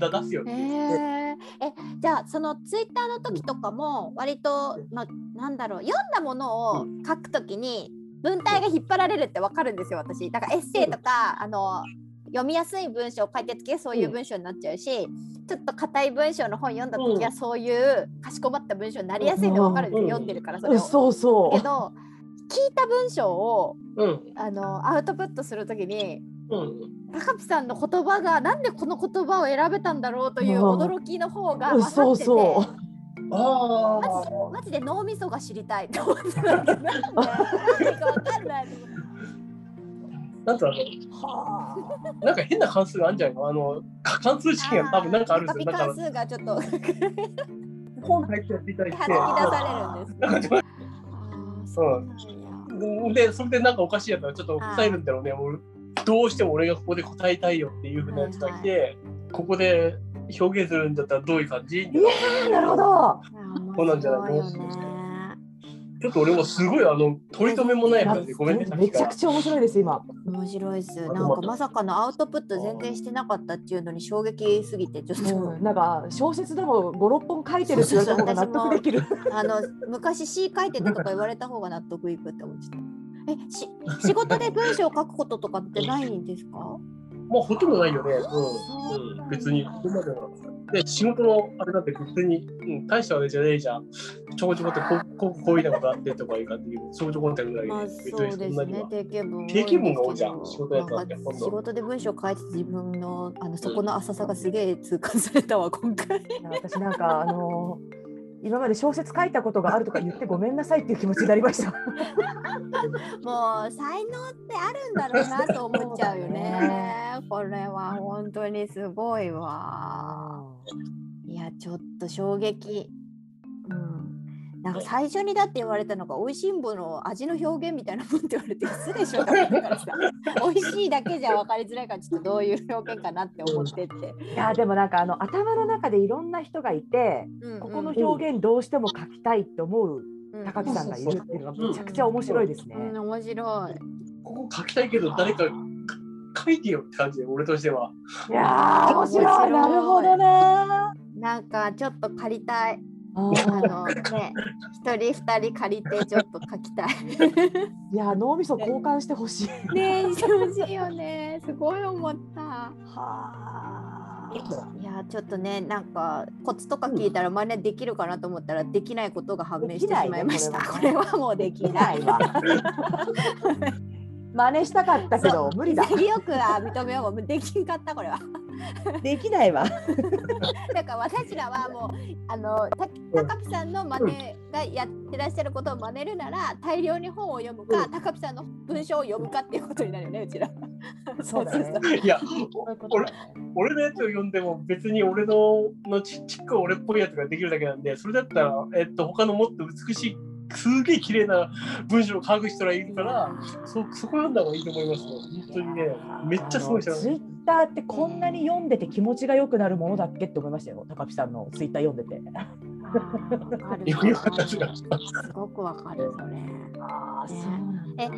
だ出すよってえ言って、ー、えじゃあそのツイッターの時とかも割と、まあ、なんだろう読んだものを書くときに文体が引っ張られるってわかるんですよ私。だからエッセイとかあの読みやすい文章を書いてる時はそういう文章になっちゃうし、ちょっと硬い文章の本読んだ時はそういうかしこまった文章になりやすいのわかるんですよ、うん。読んでるからそれを。そうそう。けど聞いた文章をうん。あのアウトプットするときにうん、高木さんの言葉がなんでこの言葉を選べたんだろうといううん。驚きの方がうん。勝ってて、そうそう。あマジマジで脳みそが知りたい。と思ってたんだけどなんでなんでかわかんない。なんとあのはなんか変な関数があるんじゃないの？あ関数式が多分なんかあるん。ですよ関数がちょっと。本入ってやっていただいて。されるんです そうでそれでなんかおかしいやつはちょっと抑えるんだろうね。俺どうしても俺がここで答えたいよっていうふうなやつがいて、ここで表現するんだったらどういう感じいやーなるほど。あそうなんじゃないの面白いよねちょっと俺もすごいあの取り留めもない感じでごめんねめちゃくちゃ面白いです今。面白いですなんかまさかのアウトプット全然してなかったっていうのに衝撃すぎてちょっと、うん、なんか小説でも五六本書いてるって言われた方が納得できる。あの昔詩書いてたとか言われた方が納得いくって思っちゃった。えし仕事で文章を書くこととかってないんですか？もうほとんどないよね、うん。うん、別にここまでは。で仕事のあれだって普通に、うん、大したあれじゃねえじゃん。ちょこちょこってこうこうこういうようなことあってとかいう感じ。でちょこちょこってぐらい。でまあ別そうですね。定型文定型文が多いじゃん仕事やつなんてなんほんとか仕事で文章書いてて自分のあのそこの浅さがすげえ痛感されたわ今回。私なんかあのー今まで小説書いたことがあるとか言ってごめんなさいっていう気持ちになりました。もう才能ってあるんだろうなと思っちゃうよね。これは本当にすごいわ。いやちょっと衝撃。うん。なんか最初にだって言われたのが美味しんぼの味の表現みたいなもんって言われて失礼しようと思ったからさ 美味しいだけじゃ分かりづらいからちょっとどういう表現かなって思ってって、いやでもなんかあの頭の中でいろんな人がいて、うんうんここの表現どうしても書きたいって思う高木さんがいるっていうのがめちゃくちゃ面白いですね。うん、面白い。ここ書きたいけど誰か書いてよって感じで俺としては。いやー面白い面白いなるほどね。なんかちょっと借りたい。あのね、一人二人借りてちょっと書きたい。いや脳みそ交換してほしい。ねえ、してほしいよね。すごい思った。はあ。いや、ちょっとね、なんかコツとか聞いたら真似できるかなと思ったら、できないことが判明してしまいました。ねれはもうできなないいわ。真似したかったけど無理だ。潔くは認めようもうできんかったこれは。できないわ。だから私らはもうあのた高木さんの真似がやってらっしゃることを真似るなら大量に本を読むか、うん。高木さんの文章を読むかっていうことになるよねうちら。そうだね。いやそういうことだね。俺のやつを読んでも別に俺ののちちっこい俺っぽいやつができるだけなんでそれだったら、えっと、他のもっと美しいすげえ綺麗な文章を書く人がいるからそそこ読んだ方がいいと思いますよ。本当にねめっちゃすごい人ツイッターってこんなに読んでて気持ちが良くなるものだっけって思いましたよ。高木さんのツイッター読んでて。すごくわかるそれ。ああねそうなんだえ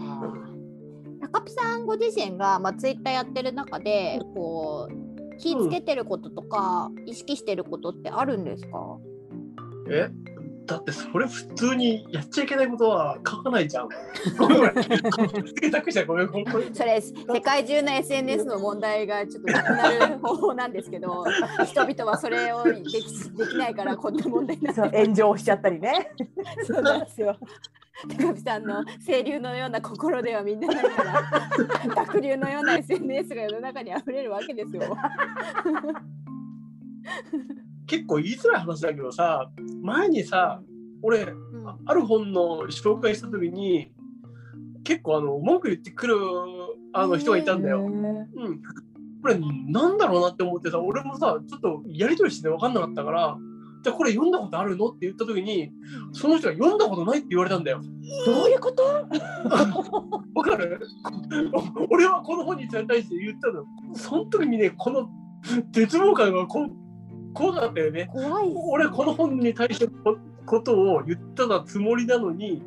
高木さんご自身が、まあ、ツイッターやってる中でこう気ぃつけてることとか、意識してることってあるんですか？え？だってそれ普通にやっちゃいけないことは書かないじゃん。ごめんごめん。つけたくちゃごめんごめん。これそれ世界中の SNS の問題がちょっとなくなる方法なんですけど 人々はそれをできできないからこんな問題になってそう炎上しちゃったりね。そうなんですよ。高木さんの清流のような心ではみんなないから 濁流のような SNS が世の中に溢れるわけですよ。結構言いづらい話だけどさ、前にさ、俺、うんあある本の紹介した時に、結構あの文句言ってくるあの人がいたんだよ。うん。これなんだろうなって思ってさ、俺もさ、ちょっとやりとりして分かんなかったから、じゃあこれ読んだことあるのって言った時に、その人が読んだことないって言われたんだよ。どういうこと？わかる？俺はこの本に対して言ったの。その時にね、この絶望感がこ怖かったよね。怖いっす俺この本に対してこことを言ったがつもりなのに、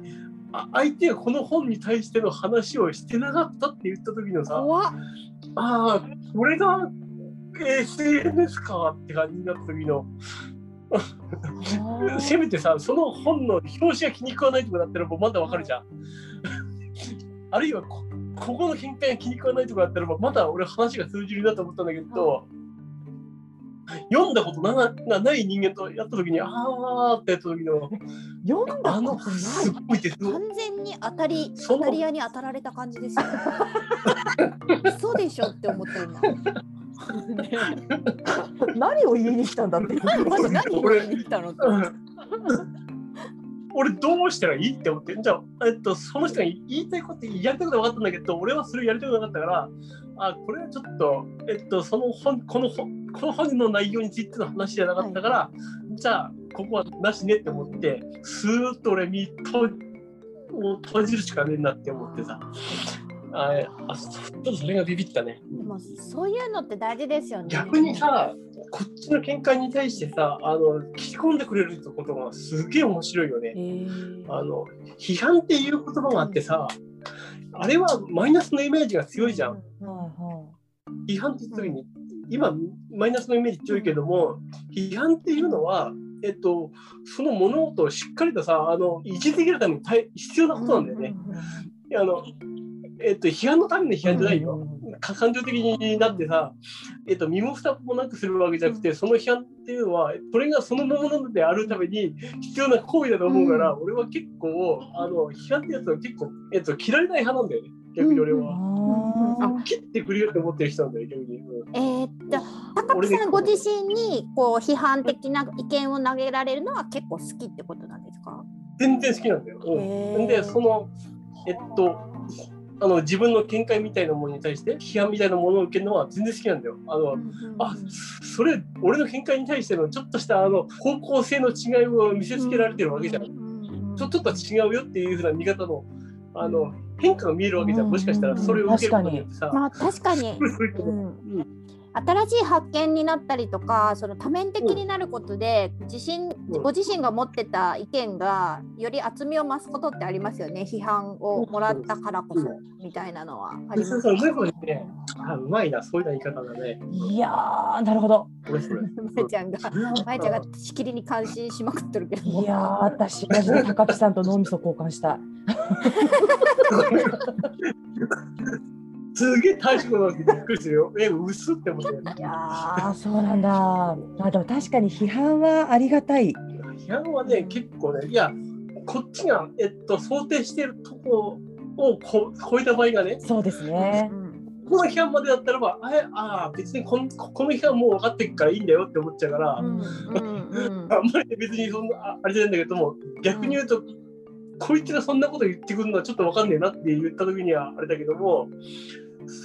あ相手がこの本に対しての話をしてなかったって言った時のさ、ああ、これが SNS かって感じになった時の。せめてさその本の表紙が気に食わないとかだったらもうまだわかるじゃん。あるいはこここの見解が気に食わないとかだったらまだ俺話が通じるなと思ったんだけど、読んだことながない人間とやった時にあーってやった時の読んだあのことないすごいです完全に当たり当たり屋に当たられた感じですよ。嘘でしょって思った今。何を言いに来たんだって。何を言いに来たのって。俺どうしたらいいって思ってじゃあ、えっと、その人が言いたいことやりたいことは分かったんだけど俺はそれやりたくなかったからあこれはちょっと、えっと、その本この本この本の内容についての話じゃなかったから、じゃあここはなしねって思ってスーッと俺見ともう閉じるしかねえなって思ってさああちょっとそれがビビったねでもそういうのって大事ですよね。逆にさこっちの見解に対してさあの聞き込んでくれるってことがすげえ面白いよね。えーあの批判っていう言葉があってさあれはマイナスのイメージが強いじゃん。うん。は批判って言った時に今マイナスのイメージ強いけども批判っていうのは、えっと、その物事をしっかりとさあの維持できるために大必要なことなんだよね。あのえっと、批判のための批判じゃないよ。か感情的になってさ、えっと、身も蓋もなくするわけじゃなくて、その批判っていうのは、それがそのままなのであるために必要な行為だと思うから、俺は結構、あの批判ってやつは結構、えっと、切られない派なんだよね、逆に俺あは。ー切ってくれよって思ってる人なんだよ、逆に。うんえーっと高木さんご自身にこう批判的な意見を投げられるのは結構好きってことなんですか？全然好きなんだよ。うんで、その、えっと、あの自分の見解みたいなものに対して批判みたいなものを受けるのは全然好きなんだよ。あのあそれ俺の見解に対してのちょっとしたあの方向性の違いを見せつけられてるわけじゃん。ちょちょっと違うよっていうふうな見方のあの変化が見えるわけじゃん。もしかしたらそれを受けることによってさ。まあ確かに、そうん。新しい発見になったりとかその多面的になることで、自信うん。ご自身が持ってた意見がより厚みを増すことってありますよね。批判をもらったからこそ、みたいなのは。ありますそうそう、うまいこと言って、あ、うまいな、そういう言い方だね。いやー、なるほど。まえ ちゃんがまえちゃんがしきりに感心しまくってるけど。いやー、私、マジで高木さんと脳みそ交換した。い。すげえ大したことびっくりするよ。え、薄って思って。いやー、そうなんだ。まあ、でも確かに批判はありがたい。批判はね、結構ね、いや、こっちが、えっと、想定しているとこをこ超えた場合がね、そうですね。うんこの批判までだったらば、あれあー別にこんこの批判もう分かってるからいいんだよって思っちゃうから、うんうんうんあんまり別にそんなああれじゃないんだけども、逆に言うと、こいつがそんなこと言ってくるのはちょっと分かんねえなって言った時にはあれだけども、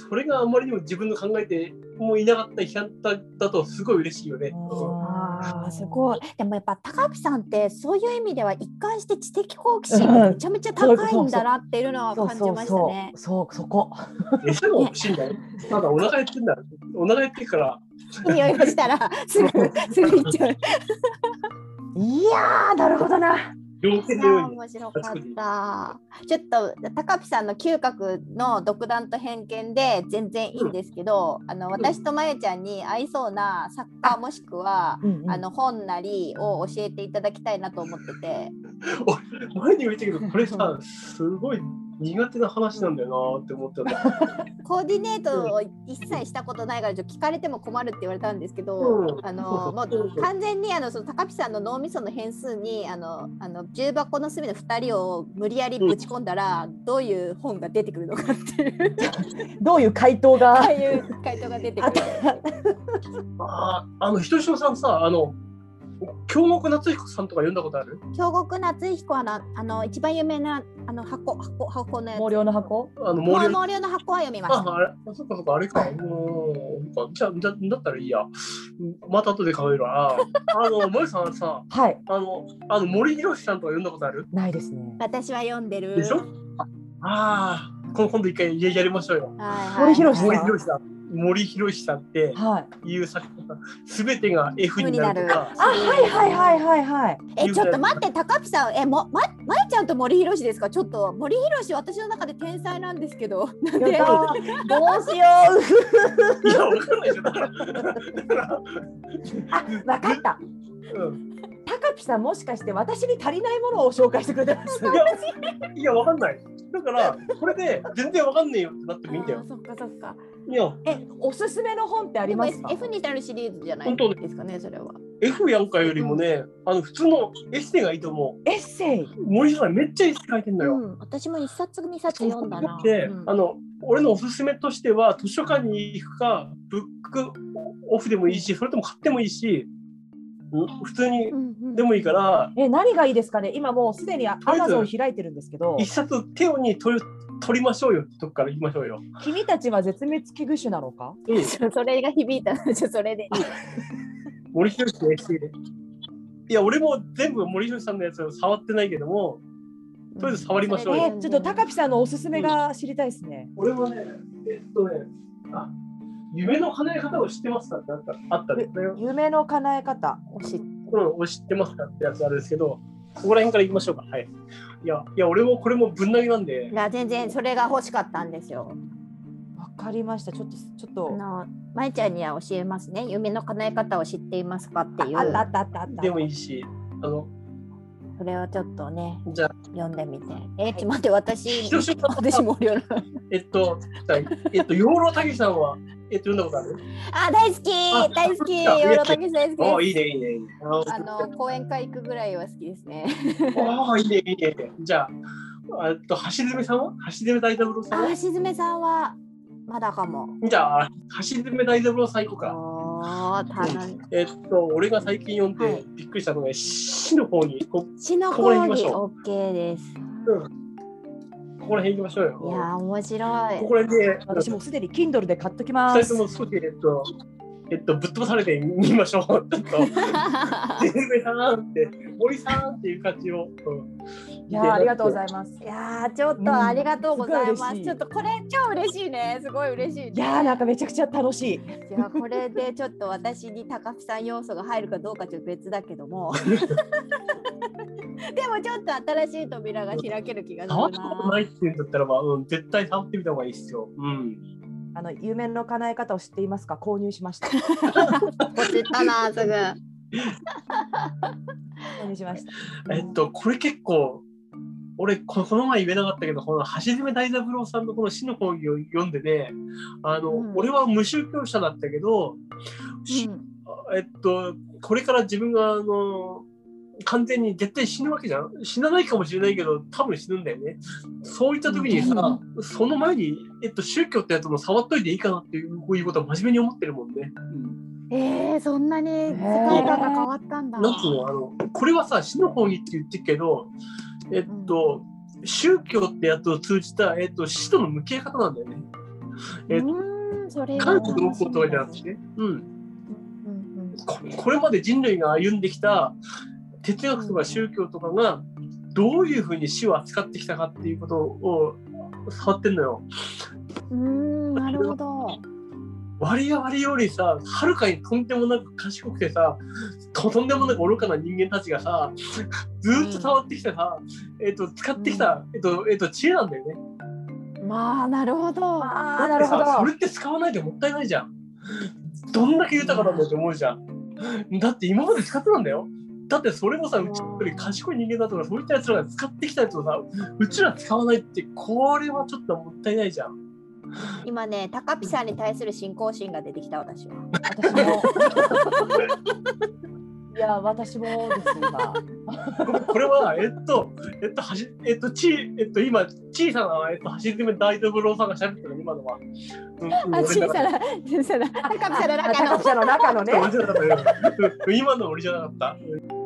それがあんまりにも自分の考えてもいなかった批判だだとすごい嬉しいよね。あーすごいでもやっぱ高木さんってそういう意味では一貫して知的好奇心がめちゃめちゃ高いんだなっていうのは感じましたねう。。そう、そこ。餌が欲しいんだよ。ただお腹減ってんだ。お腹減ってるから、匂いがしたらすぐすぐ行っちゃう。いやー、なるほどな。両手いやのように。面白かった。ちょっと高木さんの嗅覚の独断と偏見で全然いいんですけど、あの私とまゆちゃんに合いそうな作家もしくは、うんうんあの本なりを教えていただきたいなと思ってて。前にも言ったけど、これさ、すごい苦手な話なんだよなって思ったんだ。コーディネートを一切したことないからちょっと聞かれても困るって言われたんですけど、うん。あのもう完全にあのその高木さんの脳みその変数にあのあの重箱の隅の2人を無理やりぶち込んだら、どういう本が出てくるのかっていう。どういう回答あがあいう回答が出てくる。あーあの、ひとしのさんさ、あの、京極夏彦さんとか読んだことある？京極夏彦はなあの一番有名なあの箱箱箱のやつ。毛量の箱？あの、毛毛量量の箱は読みました。あ、あれ、あそっかそっか、あれか。うん、そっかじゃあ、だだったらいいや。うんまた後で考えるわ。あの、萌さんさ、はい、あの、あの森博さんとか読んだことある？ないですね。私は読んでる。でしょ？ああ、こ今度一回ややりましょうよ。はい森はい博さん？森博さん。森博さんってはい。いう作家さん、すべてが F になるとか。あ、はいはいはいはいはい。えちょっと待って高木さんえもままいちゃんと森博ですか？ちょっと森博私の中で天才なんですけどなんで？どうしよう。いや、わかんないでしょ。だから、だからあ、わかった。うん高木さんもしかして私に足りないものを紹介してくれてます。いや、いや、わかんない。だから、これで全然わかんねえよってなってもいいんだよ。そっかそっかいや、え、おすすめの本ってありますか？F になるシリーズじゃない本当ですかねそれは F やんかよりもね、あの普通のエッセイがいいと思エッセイ？う。森下さんめっちゃエッセイ書いてんだよ。うん、私も一冊二冊読んだな。で、うんあの俺のおすすめとしては図書館に行くかブックオフでもいいしそれとも買ってもいいしん普通にうんうんでもいいからえ、何がいいですかね？今もうすでにアマゾン開いてるんですけど一。冊手をに取り取りましょうよってとこから行きましょうよ。君たちは絶滅危惧種なのか？うん、それが響いたのでそれでいい。森博で。いや俺も全部森博さんのやつを触ってないけどもとりあえず触りましょうよえ、ちょっと高木さんのおすすめが知りたいですね。俺はねえっとねあ夢の叶え方を知ってますかってあったあったんですね。夢の叶え方。おしうん、お知ってますかってやつあるんですけど、ここら辺から行きましょうか。はい。いや、いや、俺もこれもぶん投げなんでい、や全然それが欲しかったんですよ。わかりました。ちょっと、ちょっあと。のまいちゃんには教えますね。夢の叶え方を知っていますかっていう。あったあったあったあった。でもいいし、あの、それをちょっとねじゃあ、読んでみて。えちょっと待って私私もえっと、えっと、養老たけしさんは、えっと、読んだことある？あ大好きあ大好きいやヨーロタケス大好き。ああ、いいね、いいね、いいね。ああの講演会行くぐらいは好きですね。ああ、いいね、いいね。じゃあ、えっと、橋爪さんは？橋爪大三郎さんあ、は橋爪さんはまだかも。じゃあ、橋爪大三郎さん行こうか。おー。えっと、俺が最近読んはいでびっくりしたのが、死の方に、こ死のここら講義辺行きましょ OK です。ここら辺行きましょうよ。いやー面白いこ。こら辺で、私もうすでに Kindle で買っときます二人と。も少し、えっと、えっと、ぶっ飛ばされてみましょう。ちょっと、ジェルさんって、森さんっていう感じを。うんいやーありがとうございいます。いやーちょっうんとありがとうございます。すごい嬉しいちょっとこれ超嬉しいね。すごい嬉しい、ね。いやーなんかめちゃくちゃ楽しい。いやこれでちょっと私に高木さん要素が入るかどうかちょっと別だけども。でもちょっと新しい扉が開ける気がする触ったことな。ないって言うんだったらば、うん、絶対触ってみた方がいいですよ。うん。あの夢の叶え方を知っていますか？購入しました。ポチったなすぐ。購入しました。えっと、これ結構、俺こ、この前言えなかったけど、この橋爪大三郎さんのこの死の講義を読んでね、あの、うん俺は無宗教者だったけど、しえっと、これから自分が、あの、完全に絶対死ぬわけじゃん。死なないかもしれないけど多分死ぬんだよね。そういった時にさ、その前に、えっと、宗教ってやつも触っといていいかなっていうこういうことは真面目に思ってるもんね、うん。えー、そんなに世界観が変わったんだ。なんつうのあのこれはさ死の講義って言ってるけどえっと、宗教ってやつを通じた、えっと、死との向き合い方なんだよね。えっと、うーんそれが感謝どうこうとかじゃなくて、うん、これまで人類が歩んできた哲学とか宗教とかがどういうふうに死を扱ってきたかっていうことを触ってんのよ。うーんなるほど。我々よりさはるかにとんでもなく賢くてさととんでもなく愚かな人間たちがさずーっと触ってきたさ、えっと使ってきた、えっとえっと知恵なんだよね。まあなるほど。ああなるほどだってさそれ。って使わないでもったいないじゃん。どんだけ豊かなんだって思うじゃん。だって今まで使ってたんだよ。だってそれもさ、うちより賢い人間だとか、そういったやつらが使ってきたやつをさ、うちら使わないって、これはちょっともったいないじゃん。今ね高ピさんに対する信仰心が出てきた私は。私も。いや私もです今。これは、えっと、えっと、はしえっと、ち、えっと、今、小さな、えっと、橋爪大三郎さんが喋ってるの、今のは。うんうんあ小さな小さな高ピさんのあ中の高木。さんの中のね今の俺じゃなかった。うん